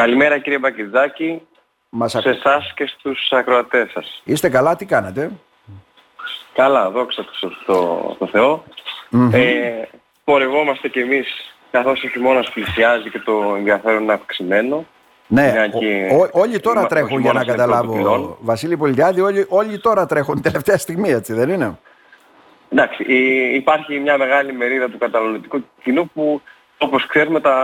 Καλημέρα κύριε Μπακριτζάκη, Μας σε ακού- εσάς και στους ακροατές σας. Είστε καλά, τι κάνετε; Καλά, δόξα τω στο, στο θεο Ε, πορευόμαστε κι εμείς καθώς ο χειμώνας πλησιάζει και το ενδιαφέρον είναι αυξημένο. Ναι, Μια ο- και ο- όλοι τώρα είμαστε τρέχουν ο για να χειμώνας είναι καταλάβω. πρώτο πυλών. Βασίλη Πολυδιάδη, όλοι, όλοι τώρα τρέχουν τελευταία στιγμή, έτσι δεν είναι; Εντάξει, η- υπάρχει μια μεγάλη μερίδα του καταναλωτικού κοινού που όπως ξέρουμε τα,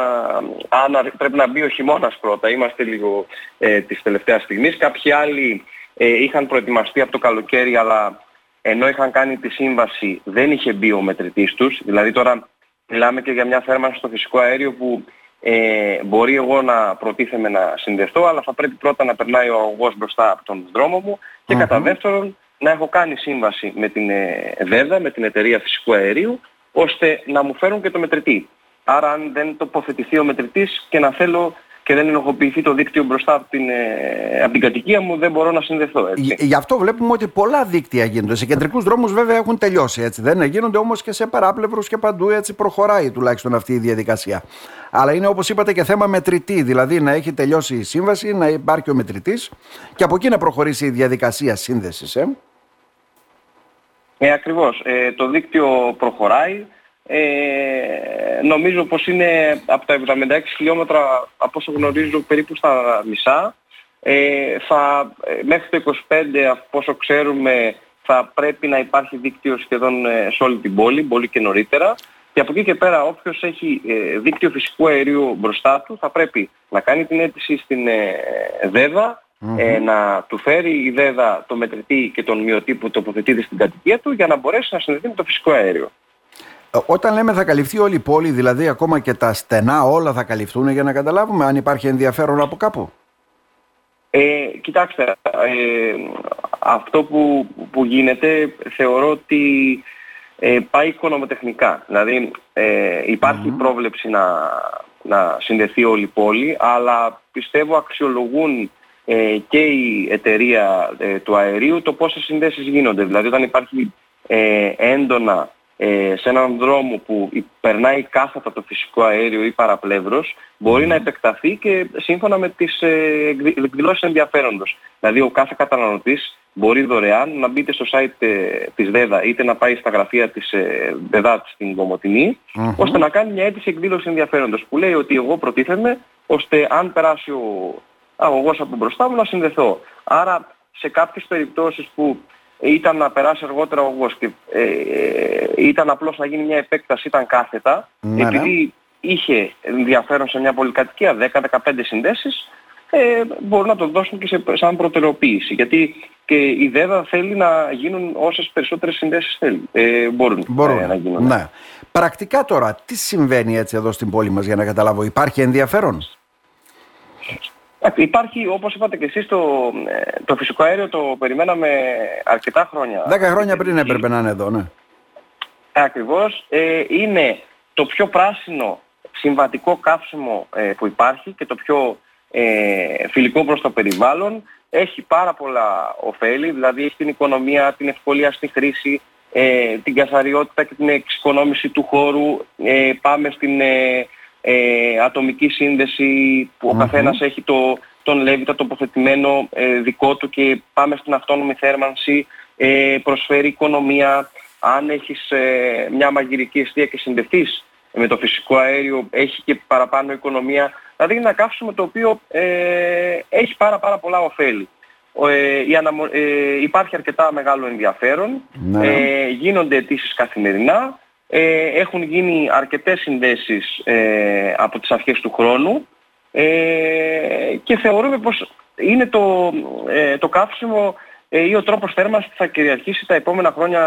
αν αρ- πρέπει να μπει ο χειμώνας πρώτα. Είμαστε λίγο ε, της τελευταίας στιγμής. Κάποιοι άλλοι ε, είχαν προετοιμαστεί από το καλοκαίρι αλλά ενώ είχαν κάνει τη σύμβαση δεν είχε μπει ο μετρητής τους. Δηλαδή τώρα μιλάμε και για μια θέρμανση στο φυσικό αέριο που ε, μπορεί εγώ να προτίθεμαι να συνδεθώ αλλά θα πρέπει πρώτα να περνάει ο αγωγός μπροστά από τον δρόμο μου και κατά δεύτερον να έχω κάνει σύμβαση με την ε, ΔΕΔΑ, με την εταιρεία φυσικού αερίου, ώστε να μου φέρουν και το μετρητή. Άρα αν δεν τοποθετηθεί ο μετρητής και να θέλω και δεν ενοχοποιηθεί το δίκτυο μπροστά από την, ε, από την κατοικία μου, δεν μπορώ να συνδεθώ. Έτσι. Γι- Γι' αυτό βλέπουμε ότι πολλά δίκτυα γίνονται. Σε κεντρικούς δρόμους βέβαια έχουν τελειώσει έτσι. Δεν είναι. γίνονται όμως και σε παράπλευρους και παντού έτσι προχωράει τουλάχιστον αυτή η διαδικασία. Αλλά είναι όπως είπατε και θέμα μετρητή. Δηλαδή να έχει τελειώσει η σύμβαση, να υπάρχει ο μετρητής και από εκεί να προχωρήσει η διαδικασία σύνδεσης. Ε. Ε, ακριβώς. Ε, το δίκτυο προχωράει. Ε, νομίζω πως είναι από τα 76 χιλιόμετρα, από όσο γνωρίζω, περίπου στα μισά. Ε, θα, ε, μέχρι το 25, από όσο ξέρουμε, θα πρέπει να υπάρχει δίκτυο σχεδόν ε, σε όλη την πόλη, πολύ και νωρίτερα. Και από εκεί και πέρα όποιος έχει ε, δίκτυο φυσικού αερίου μπροστά του θα πρέπει να κάνει την αίτηση στην ε, ΔΕΔΑ, ε, να του φέρει η ΔΕΔΑ το μετρητή και τον μειωτή που τοποθετείται στην κατοικία του για να μπορέσει να συνδεθεί με το φυσικό αέριο. Ε, Όταν λέμε θα καλυφθεί όλη η πόλη, δηλαδή ακόμα και τα στενά όλα θα καλυφθούν για να καταλάβουμε αν υπάρχει ενδιαφέρον από κάπου. Ε, κοιτάξτε, ε, αυτό που, που γίνεται θεωρώ ότι ε, πάει οικονομοτεχνικά. Δηλαδή ε, υπάρχει πρόβλεψη να, να συνδεθεί όλη η πόλη, αλλά πιστεύω αξιολογούν ε, και η εταιρεία ε, του αερίου το πόσες συνδέσεις γίνονται. Δηλαδή όταν υπάρχει ε, έντονα ε, σε έναν δρόμο που υ- περνάει κάθετα το φυσικό αέριο ή παραπλεύρος μπορεί να επεκταθεί και σύμφωνα με τις ε, εκδη- εκδηλώσεις ενδιαφέροντος. Δηλαδή ο κάθε καταναλωτής μπορεί δωρεάν να μπείτε στο site ε, της ΔΕΔΑ είτε να πάει στα γραφεία της ε, ΔΕΔΑ στην κομοτηνη ώστε να κάνει μια αίτηση εκδήλωση ενδιαφέροντος που λέει ότι εγώ προτίθεμαι ώστε αν περάσει ο αγωγός από μπροστά μου να συνδεθώ. Άρα σε κάποιες περιπτώσεις που ήταν να περάσει αργότερα ο αγωγός και ε, ε, ήταν απλώς να γίνει μια επέκταση, ήταν κάθετα, Ναι, ναι. επειδή είχε ενδιαφέρον σε μια πολυκατοικία 10-15 συνδέσεις, ε, μπορούν να το δώσουν και σε, σαν προτεραιοποίηση. Γιατί και η ΔΕΔΑ θέλει να γίνουν όσες περισσότερες συνδέσεις θέλει. Ε, μπορούν, Μπορούν. ε, να γίνουν. Ναι. Πρακτικά τώρα, τι συμβαίνει έτσι εδώ στην πόλη μας για να καταλάβω. Υπάρχει ενδιαφέρον; Εντάξει, Υπάρχει, όπως είπατε και εσείς, το, ε, το φυσικό αέριο το περιμέναμε αρκετά χρόνια. Δέκα χρόνια πριν έπρεπε να είναι εδώ, ναι. Ακριβώς. Ε, είναι το πιο πράσινο συμβατικό καύσιμο ε, που υπάρχει και το πιο ε, φιλικό προς το περιβάλλον. Έχει πάρα πολλά ωφέλη, δηλαδή έχει την οικονομία, την ευκολία στη χρήση, ε, την καθαριότητα και την εξοικονόμηση του χώρου. Ε, πάμε στην ε, ε, ατομική σύνδεση που ο καθένας έχει το, τον Λέβητα τοποθετημένο ε, δικό του και πάμε στην αυτόνομη θέρμανση, ε, προσφέρει οικονομία. Αν έχεις ε, μια μαγειρική αιστεία και συνδεθείς με το φυσικό αέριο, έχει και παραπάνω οικονομία. Δηλαδή είναι ένα καύσιμο το οποίο ε, έχει πάρα πάρα πολλά ωφέλη. Ο, ε, η αναμο- ε, υπάρχει αρκετά μεγάλο ενδιαφέρον, Ναι. ε, γίνονται αιτήσεις καθημερινά, ε, έχουν γίνει αρκετές συνδέσεις ε, από τις αρχές του χρόνου ε, και θεωρούμε πως είναι το, ε, το καύσιμο ε, ή ο τρόπος θέρμανσης που θα κυριαρχήσει τα επόμενα χρόνια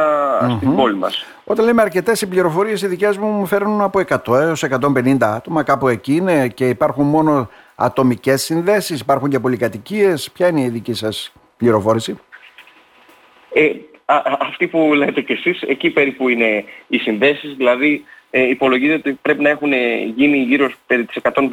στην πόλη μας. Όταν λέμε αρκετές, οι πληροφορίε οι δικές μου μου φέρνουν από 100 έως 150 άτομα. Κάπου εκεί είναι και υπάρχουν μόνο ατομικές συνδέσεις, υπάρχουν και πολυκατοικίες. Ποια είναι η δική σας πληροφόρηση; Ε, α, α- αυτή που λέτε κι εσείς, εκεί περίπου είναι οι συνδέσεις, δηλαδή ε, υπολογίζεται ότι πρέπει να έχουν ε, γίνει γύρω περί τις 150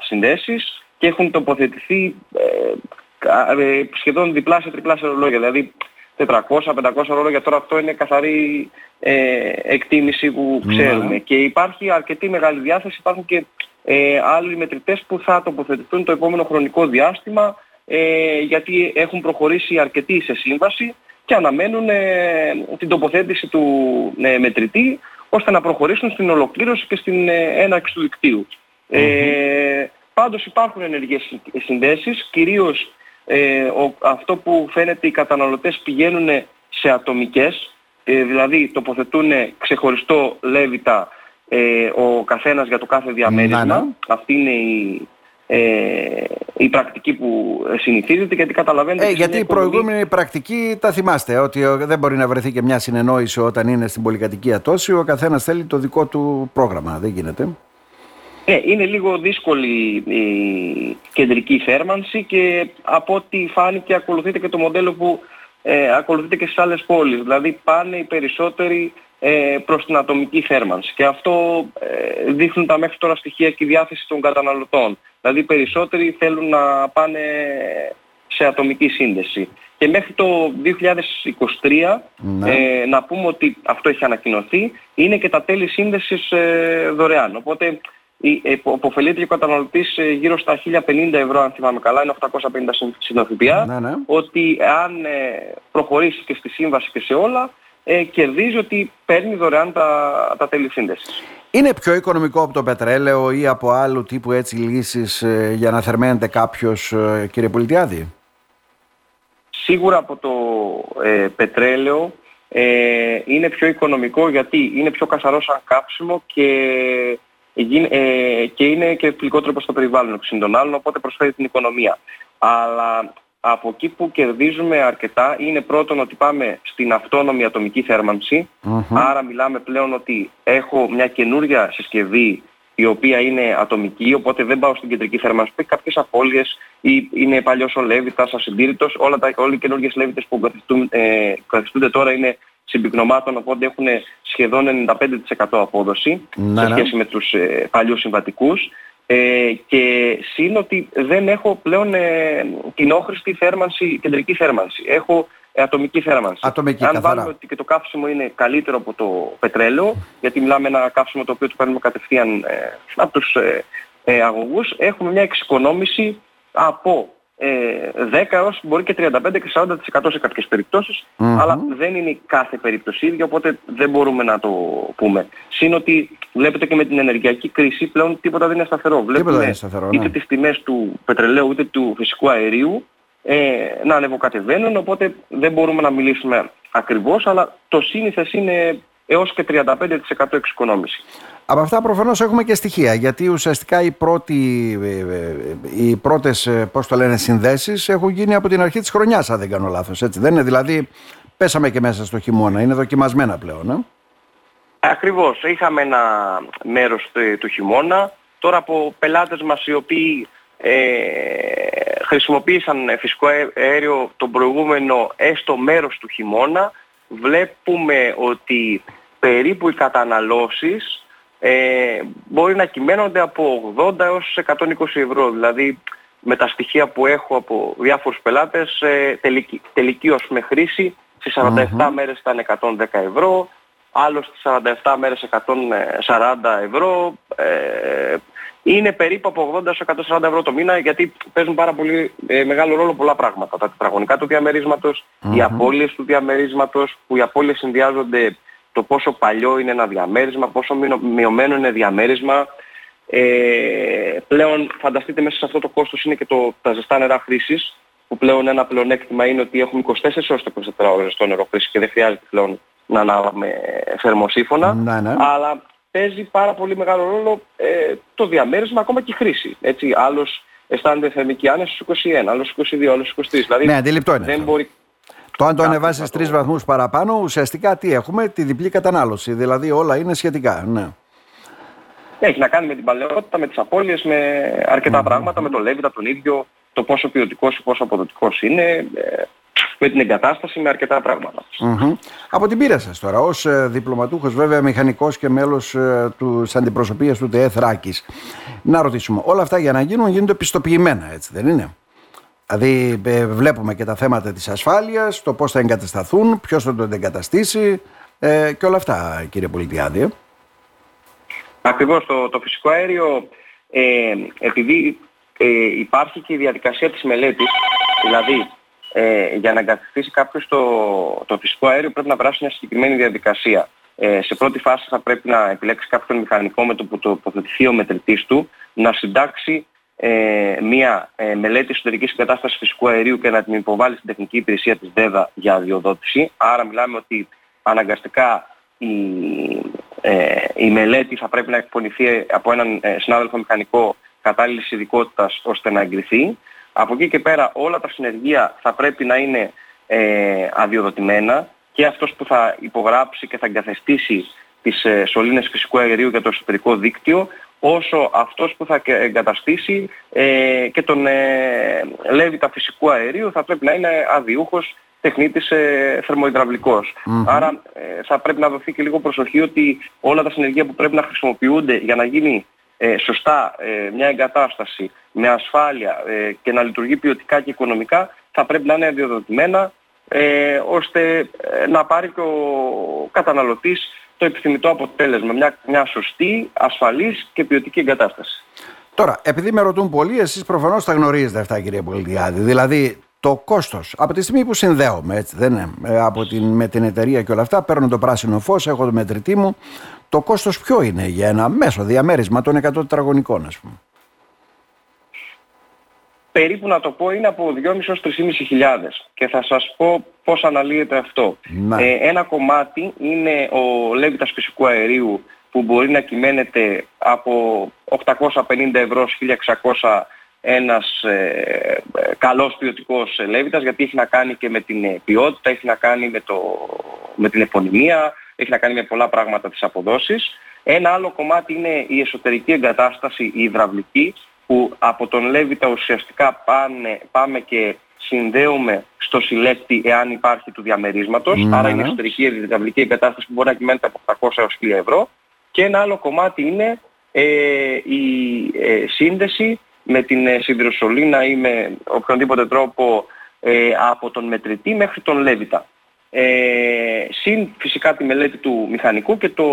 συνδέσεις και έχουν τοποθετηθεί ε, κα- ε, σχεδόν διπλάσια τριπλάσια ρολόγια, δηλαδή 400-500 ρολόγια. Τώρα αυτό είναι καθαρή ε, εκτίμηση που ξέρουμε. Και υπάρχει αρκετή μεγάλη διάθεση, υπάρχουν και ε, άλλοι μετρητές που θα τοποθετηθούν το επόμενο χρονικό διάστημα ε, γιατί έχουν προχωρήσει αρκετοί σε σύμβαση και αναμένουν ε, την τοποθέτηση του ε, μετρητή ώστε να προχωρήσουν στην ολοκλήρωση και στην ε, έναρξη του δικτύου. Ε, πάντως υπάρχουν ενεργές συνδέσεις, κυρίως ο, αυτό που φαίνεται οι καταναλωτές πηγαίνουν σε ατομικές, δηλαδή τοποθετούν ξεχωριστό λέβητα ο καθένας για το κάθε διαμέρισμα. Αυτή είναι η, ε, η πρακτική που συνηθίζεται γιατί καταλαβαίνετε... Ε, γιατί η προηγούμενη πρακτική τα θυμάστε ότι δεν μπορεί να βρεθεί και μια συνεννόηση όταν είναι στην πολυκατοικία τόση ο καθένας θέλει το δικό του πρόγραμμα, δεν γίνεται. Ε, είναι λίγο δύσκολη η κεντρική θέρμανση και από ό,τι φάνηκε ακολουθείται και το μοντέλο που ε, ακολουθείται και στις άλλες πόλεις. Δηλαδή πάνε οι περισσότεροι ε, προς την ατομική θέρμανση. Και αυτό ε, δείχνουν τα μέχρι τώρα στοιχεία και η διάθεση των καταναλωτών. Δηλαδή περισσότεροι θέλουν να πάνε σε ατομική σύνδεση. Και μέχρι το 2023, ναι. ε, να πούμε ότι αυτό έχει ανακοινωθεί, είναι και τα τέλη σύνδεσης ε, δωρεάν. Οπότε υποφελείται και ο καταναλωτής ε, γύρω στα 1050 ευρώ, αν θυμάμαι καλά, είναι 850 στην ναι, ναι. ότι αν ε, προχωρήσει και στη σύμβαση και σε όλα, ε, κερδίζει ότι παίρνει δωρεάν τα, τα τέλη σύνδεσης. Είναι πιο οικονομικό από το πετρέλαιο ή από άλλου τύπου έτσι λύσεις ε, για να θερμαίνεται κάποιος, ε, κύριε Πολιτιάδη; Σίγουρα από το ε, πετρέλαιο ε, είναι πιο οικονομικό γιατί είναι πιο καθαρό σαν κάψιμο και, ε, και είναι και φιλικότερο προς το περιβάλλον των άλλων, οπότε προσφέρει την οικονομία. Αλλά από εκεί που κερδίζουμε αρκετά είναι πρώτον ότι πάμε στην αυτόνομη ατομική άρα μιλάμε πλέον ότι έχω μια καινούρια συσκευή η οποία είναι ατομική, οπότε δεν πάω στην κεντρική θέρμανση που έχει κάποιες απώλειες ή είναι παλιός ο Λέβητας, ασυντήρητος, όλα τα, όλοι οι καινούργιες Λέβητες που ε, καθιστούνται τώρα είναι συμπυκνωμάτων, οπότε έχουν σχεδόν 95% απόδοση ναι, σε ναι. σχέση με τους ε, παλιούς συμβατικούς. Ε, και σύν ότι δεν έχω πλέον ε, την όχρηστη θέρμανση, κεντρική θέρμανση. Έχω ατομική θέρμανση. Ατομική, Αν βάλουμε ότι και το καύσιμο είναι καλύτερο από το πετρέλαιο, γιατί μιλάμε ένα καύσιμο το οποίο το παίρνουμε κατευθείαν ε, από τους ε, ε, αγωγούς, έχουμε μια εξοικονόμηση από ε, 10 έως μπορεί και 35 και 40% σε κάποιες αλλά δεν είναι κάθε περίπτωση ίδια, οπότε δεν μπορούμε να το πούμε. Συν ότι βλέπετε και με την ενεργειακή κρίση πλέον τίποτα δεν είναι σταθερό. Βλέπουμε είναι σταθερό, είτε ναι. τις τιμές του πετρελαίου είτε του φυσικού αερίου ε, να ανεβοκατεβαίνουν, οπότε δεν μπορούμε να μιλήσουμε ακριβώς, αλλά το σύνηθες είναι έως και 35% εξοικονόμηση. Από αυτά προφανώς έχουμε και στοιχεία, γιατί ουσιαστικά οι, πρώτοι, ε, ε, οι πρώτες ε, πώς το λένε, συνδέσεις έχουν γίνει από την αρχή της χρονιάς, αν δεν κάνω λάθος. Έτσι. Δεν είναι; Δηλαδή, πέσαμε και μέσα στο χειμώνα, είναι δοκιμασμένα πλέον. Ε; Ακριβώς, είχαμε ένα μέρος του χειμώνα, τώρα από πελάτες μας οι οποίοι ε, χρησιμοποίησαν φυσικό αέριο τον προηγούμενο έστω μέρος του χειμώνα, βλέπουμε ότι περίπου οι καταναλώσεις ε, μπορεί να κυμαίνονται από 80 έως 120 ευρώ. Δηλαδή με τα στοιχεία που έχω από διάφορους πελάτες, ε, τελική, τελική ως με χρήση, στις 47 μέρες ήταν 110 ευρώ, άλλος στις 47 μέρες 140 ευρώ, ε, είναι περίπου από 80 έως 140 ευρώ το μήνα γιατί παίζουν πάρα πολύ ε, μεγάλο ρόλο πολλά πράγματα. Τα τετραγωνικά του διαμερίσματος, οι απώλειες του διαμερίσματος, που οι απώλειες συνδυάζονται το πόσο παλιό είναι ένα διαμέρισμα, πόσο μειωμένο είναι διαμέρισμα. Ε, πλέον φανταστείτε μέσα σε αυτό το κόστος είναι και το, τα ζεστά νερά χρήσης, που πλέον ένα πλεονέκτημα είναι ότι έχουμε 24 ώρες το 24 ώρες ζεστό νερό χρήσης και δεν χρειάζεται πλέον να ανάβαμε θερμοσύφωνα. Ναι, ναι. Αλλά παίζει πάρα πολύ μεγάλο ρόλο ε, το διαμέρισμα, ακόμα και η χρήση. Έτσι, άλλος αισθάνεται θερμική άνεση στους 21, άλλος στους 22, άλλος στους 23. Δηλαδή, ναι, αντιληπτό είναι. Δεν μπορεί το αν το ανεβάσεις τρεις βαθμούς παραπάνω, ουσιαστικά τι έχουμε, τη διπλή κατανάλωση. Δηλαδή όλα είναι σχετικά. Ναι. Έχει να κάνει με την παλαιότητα, με τις απώλειες, με αρκετά πράγματα, με το Λέβητα τον ίδιο, το πόσο ποιοτικός ή πόσο αποδοτικός είναι, ε, με την εγκατάσταση, με αρκετά πράγματα. Από την πείρα σας τώρα, ως ε, διπλωματούχος βέβαια μηχανικός και μέλος ε, του, της αντιπροσωπείας του ΤΕΕ Θράκης. Να ρωτήσουμε, όλα αυτά για να γίνουν γίνονται πιστοποιημένα, έτσι δεν είναι; Δηλαδή ε, βλέπουμε και τα θέματα της ασφάλειας, το πώς θα εγκατασταθούν, ποιος θα το εγκαταστήσει ε, και όλα αυτά κύριε Πολιτιάδη. Ακριβώς το, το φυσικό αέριο ε, επειδή ε, υπάρχει και η διαδικασία της μελέτης, δηλαδή ε, για να εγκαταστήσει κάποιος το, το φυσικό αέριο πρέπει να περάσει μια συγκεκριμένη διαδικασία. Ε, σε πρώτη φάση θα πρέπει να επιλέξει κάποιον μηχανικό με το που τοποθετηθεί ο μετρητής του, να συντάξει ε, μια ε, μελέτη εσωτερικής κατάστασης φυσικού αερίου και να την υποβάλει στην τεχνική υπηρεσία της ΔΕΔΑ για αδειοδότηση. Άρα μιλάμε ότι αναγκαστικά η, ε, η μελέτη θα πρέπει να εκπονηθεί από έναν ε, συνάδελφο μηχανικό κατάλληλης ειδικότητας ώστε να εγκριθεί. Από εκεί και πέρα όλα τα συνεργεία θα πρέπει να είναι ε, αδειοδοτημένα και αυτός που θα υπογράψει και θα εγκαθεστήσει τις ε, σωλήνες φυσικού αερίου για το εσωτερικό δίκτυο όσο αυτός που θα εγκαταστήσει ε, και τον ε, λέβητα φυσικού αερίου θα πρέπει να είναι αδειούχος τεχνίτης ε, θερμοϊδραυλικός. Άρα ε, θα πρέπει να δοθεί και λίγο προσοχή ότι όλα τα συνεργεία που πρέπει να χρησιμοποιούνται για να γίνει ε, σωστά ε, μια εγκατάσταση με ασφάλεια και να λειτουργεί ποιοτικά και οικονομικά θα πρέπει να είναι αδειοδοτημένα ώστε να πάρει και ο καταναλωτής το επιθυμητό αποτέλεσμα. Μια, μια σωστή, ασφαλής και ποιοτική εγκατάσταση. Τώρα, επειδή με ρωτούν πολλοί, εσείς προφανώς τα γνωρίζετε αυτά κύριε Πολιτιάδη. Δηλαδή, το κόστος από τη στιγμή που συνδέομαι έτσι, δεν είναι, ε, από την, με την εταιρεία και όλα αυτά, παίρνω το πράσινο φως, έχω το μετρητή μου, το κόστος ποιο είναι για ένα μέσο διαμέρισμα των 100 τετραγωνικών ας πούμε; Περίπου να το πω είναι από 2.500 έως 3.500 και θα σας πω πώς αναλύεται αυτό. Ε, ένα κομμάτι είναι ο λέβητας φυσικού αερίου που μπορεί να κυμαίνεται από 850 ευρώ 1.600 ένας ε, καλός ποιοτικός λέβητας γιατί έχει να κάνει και με την ποιότητα, έχει να κάνει με, το, με την επωνυμία, έχει να κάνει με πολλά πράγματα της αποδόσης. Ένα άλλο κομμάτι είναι η εσωτερική εγκατάσταση, η υδραυλική, που από τον Λέβητα ουσιαστικά πάνε, πάμε και συνδέουμε στο συλλέκτη εάν υπάρχει του διαμερίσματος, mm άρα είναι εσωτερική υδραυλική εγκατάσταση που μπορεί να κυμαίνεται από 800 έως 1000 ευρώ. Και ένα άλλο κομμάτι είναι ε, η ε, σύνδεση με την ε, σιδηροσολίνα ή με οποιονδήποτε τρόπο ε, από τον μετρητή μέχρι τον Λέβητα. Ε, συν φυσικά τη μελέτη του μηχανικού και το,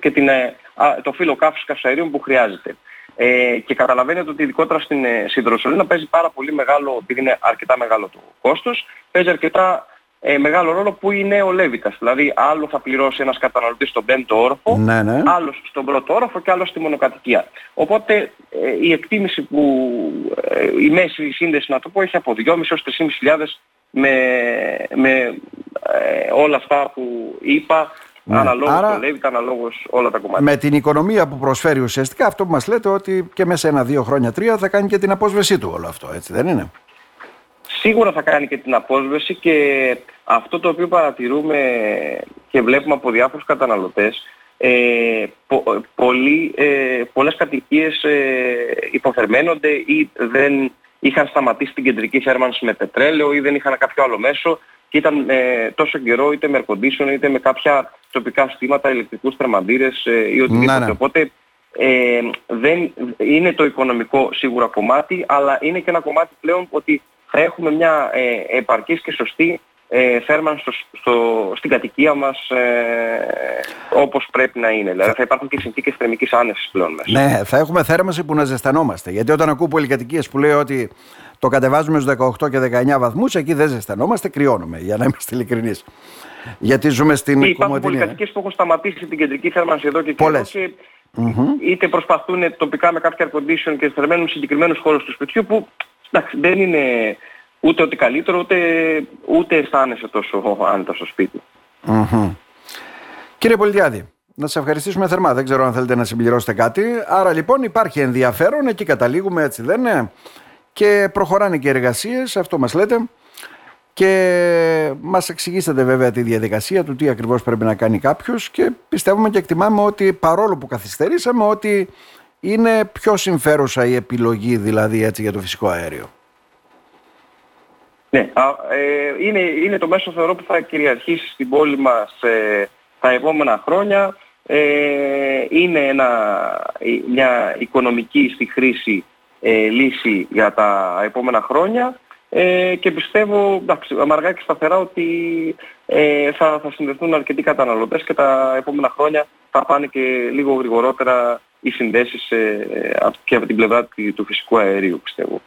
και την, ε, το φύλλο καύσης καυσαερίων που χρειάζεται. Ε, και καταλαβαίνετε ότι ειδικότερα στην ε, σιδηροσολίνα παίζει πάρα πολύ μεγάλο, επειδή είναι αρκετά μεγάλο το κόστος, παίζει αρκετά ε, μεγάλο ρόλο που είναι ο Λέβητας. Δηλαδή άλλο θα πληρώσει ένας καταναλωτής στον πέμπτο όροφο, ναι, ναι. άλλος στον πρώτο όροφο και άλλος στη μονοκατοικία. Οπότε ε, η εκτίμηση που ε, η μέση σύνδεση να το πω έχει από 2.500 έως 3.500 με, με ε, όλα αυτά που είπα ναι. Αναλόγως Άρα, το Levit, αναλόγως όλα τα κομμάτια. Με την οικονομία που προσφέρει ουσιαστικά αυτό που μας λέτε ότι και μέσα ένα, δύο χρόνια, τρία θα κάνει και την απόσβεσή του όλο αυτό, έτσι δεν είναι; Σίγουρα θα κάνει και την απόσβεση και αυτό το οποίο παρατηρούμε και βλέπουμε από διάφορους καταναλωτές ε, πο, πολλοί, ε, πολλές κατοικίες ε, υποθερμαίνονται ή δεν είχαν σταματήσει την κεντρική θέρμανση με πετρέλαιο ή δεν είχαν κάποιο άλλο μέσο και ήταν ε, τόσο καιρό είτε με air condition είτε με κάποια τοπικά στήματα, ηλεκτρικούς θερμαντήρες ε, ή οτιδήποτε. Ναι, ναι. Οπότε ε, δεν είναι το οικονομικό σίγουρα κομμάτι, αλλά είναι και ένα κομμάτι πλέον ότι θα έχουμε μια ε, επαρκής και σωστή ε, θέρμανση στο, στο, στην κατοικία μας ε, όπως πρέπει να είναι. Δηλαδή θα υπάρχουν και συνθήκες θερμικής άνεσης πλέον μέσα. Ναι, θα έχουμε θέρμανση που να ζεσθανόμαστε. Γιατί όταν ακούω πολυκατοικίες που λέει ότι το κατεβάζουμε στους 18 και 19 βαθμούς, εκεί δεν ζεσθανόμαστε, κρυώνουμε, για να είμαστε ειλικρινείς. Γιατί ζούμε στην και Υπάρχουν πολυκατοικίες που έχουν σταματήσει την κεντρική θέρμανση εδώ και καιρό και είτε προσπαθούν τοπικά με κάποια air condition και θερμαίνουν συγκεκριμένους χώρους του σπιτιού που εντάξει, δεν είναι ούτε ότι καλύτερο ούτε, ούτε αισθάνεσαι τόσο άνετα στο σπιτι Κύριε Πολιτιάδη, να σας ευχαριστήσουμε θερμά. Δεν ξέρω αν θέλετε να συμπληρώσετε κάτι. Άρα λοιπόν υπάρχει ενδιαφέρον, εκεί καταλήγουμε έτσι δεν είναι. Και προχωράνε και εργασίες, αυτό μας λέτε. Και μας εξηγήσατε βέβαια τη διαδικασία του τι ακριβώς πρέπει να κάνει κάποιος και πιστεύουμε και εκτιμάμε ότι παρόλο που καθυστερήσαμε ότι είναι πιο συμφέρουσα η επιλογή δηλαδή έτσι για το φυσικό αέριο. Ναι, ε, είναι, είναι το μέσο θεωρώ που θα κυριαρχήσει στην πόλη μας ε, τα επόμενα χρόνια. Ε, είναι ένα, μια οικονομική στη χρήση λύση για τα επόμενα χρόνια και πιστεύω, εντάξει, αμαργά και σταθερά ότι θα, θα συνδεθούν αρκετοί καταναλωτές και τα επόμενα χρόνια θα πάνε και λίγο γρηγορότερα οι συνδέσεις και από την πλευρά του φυσικού αερίου πιστεύω.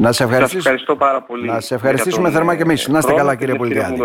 Να σε ευχαριστήσω. ευχαριστώ πάρα πολύ. Να σε ευχαριστήσουμε θερμά και εμείς. Να είστε καλά κύριε Πολιτιάδη.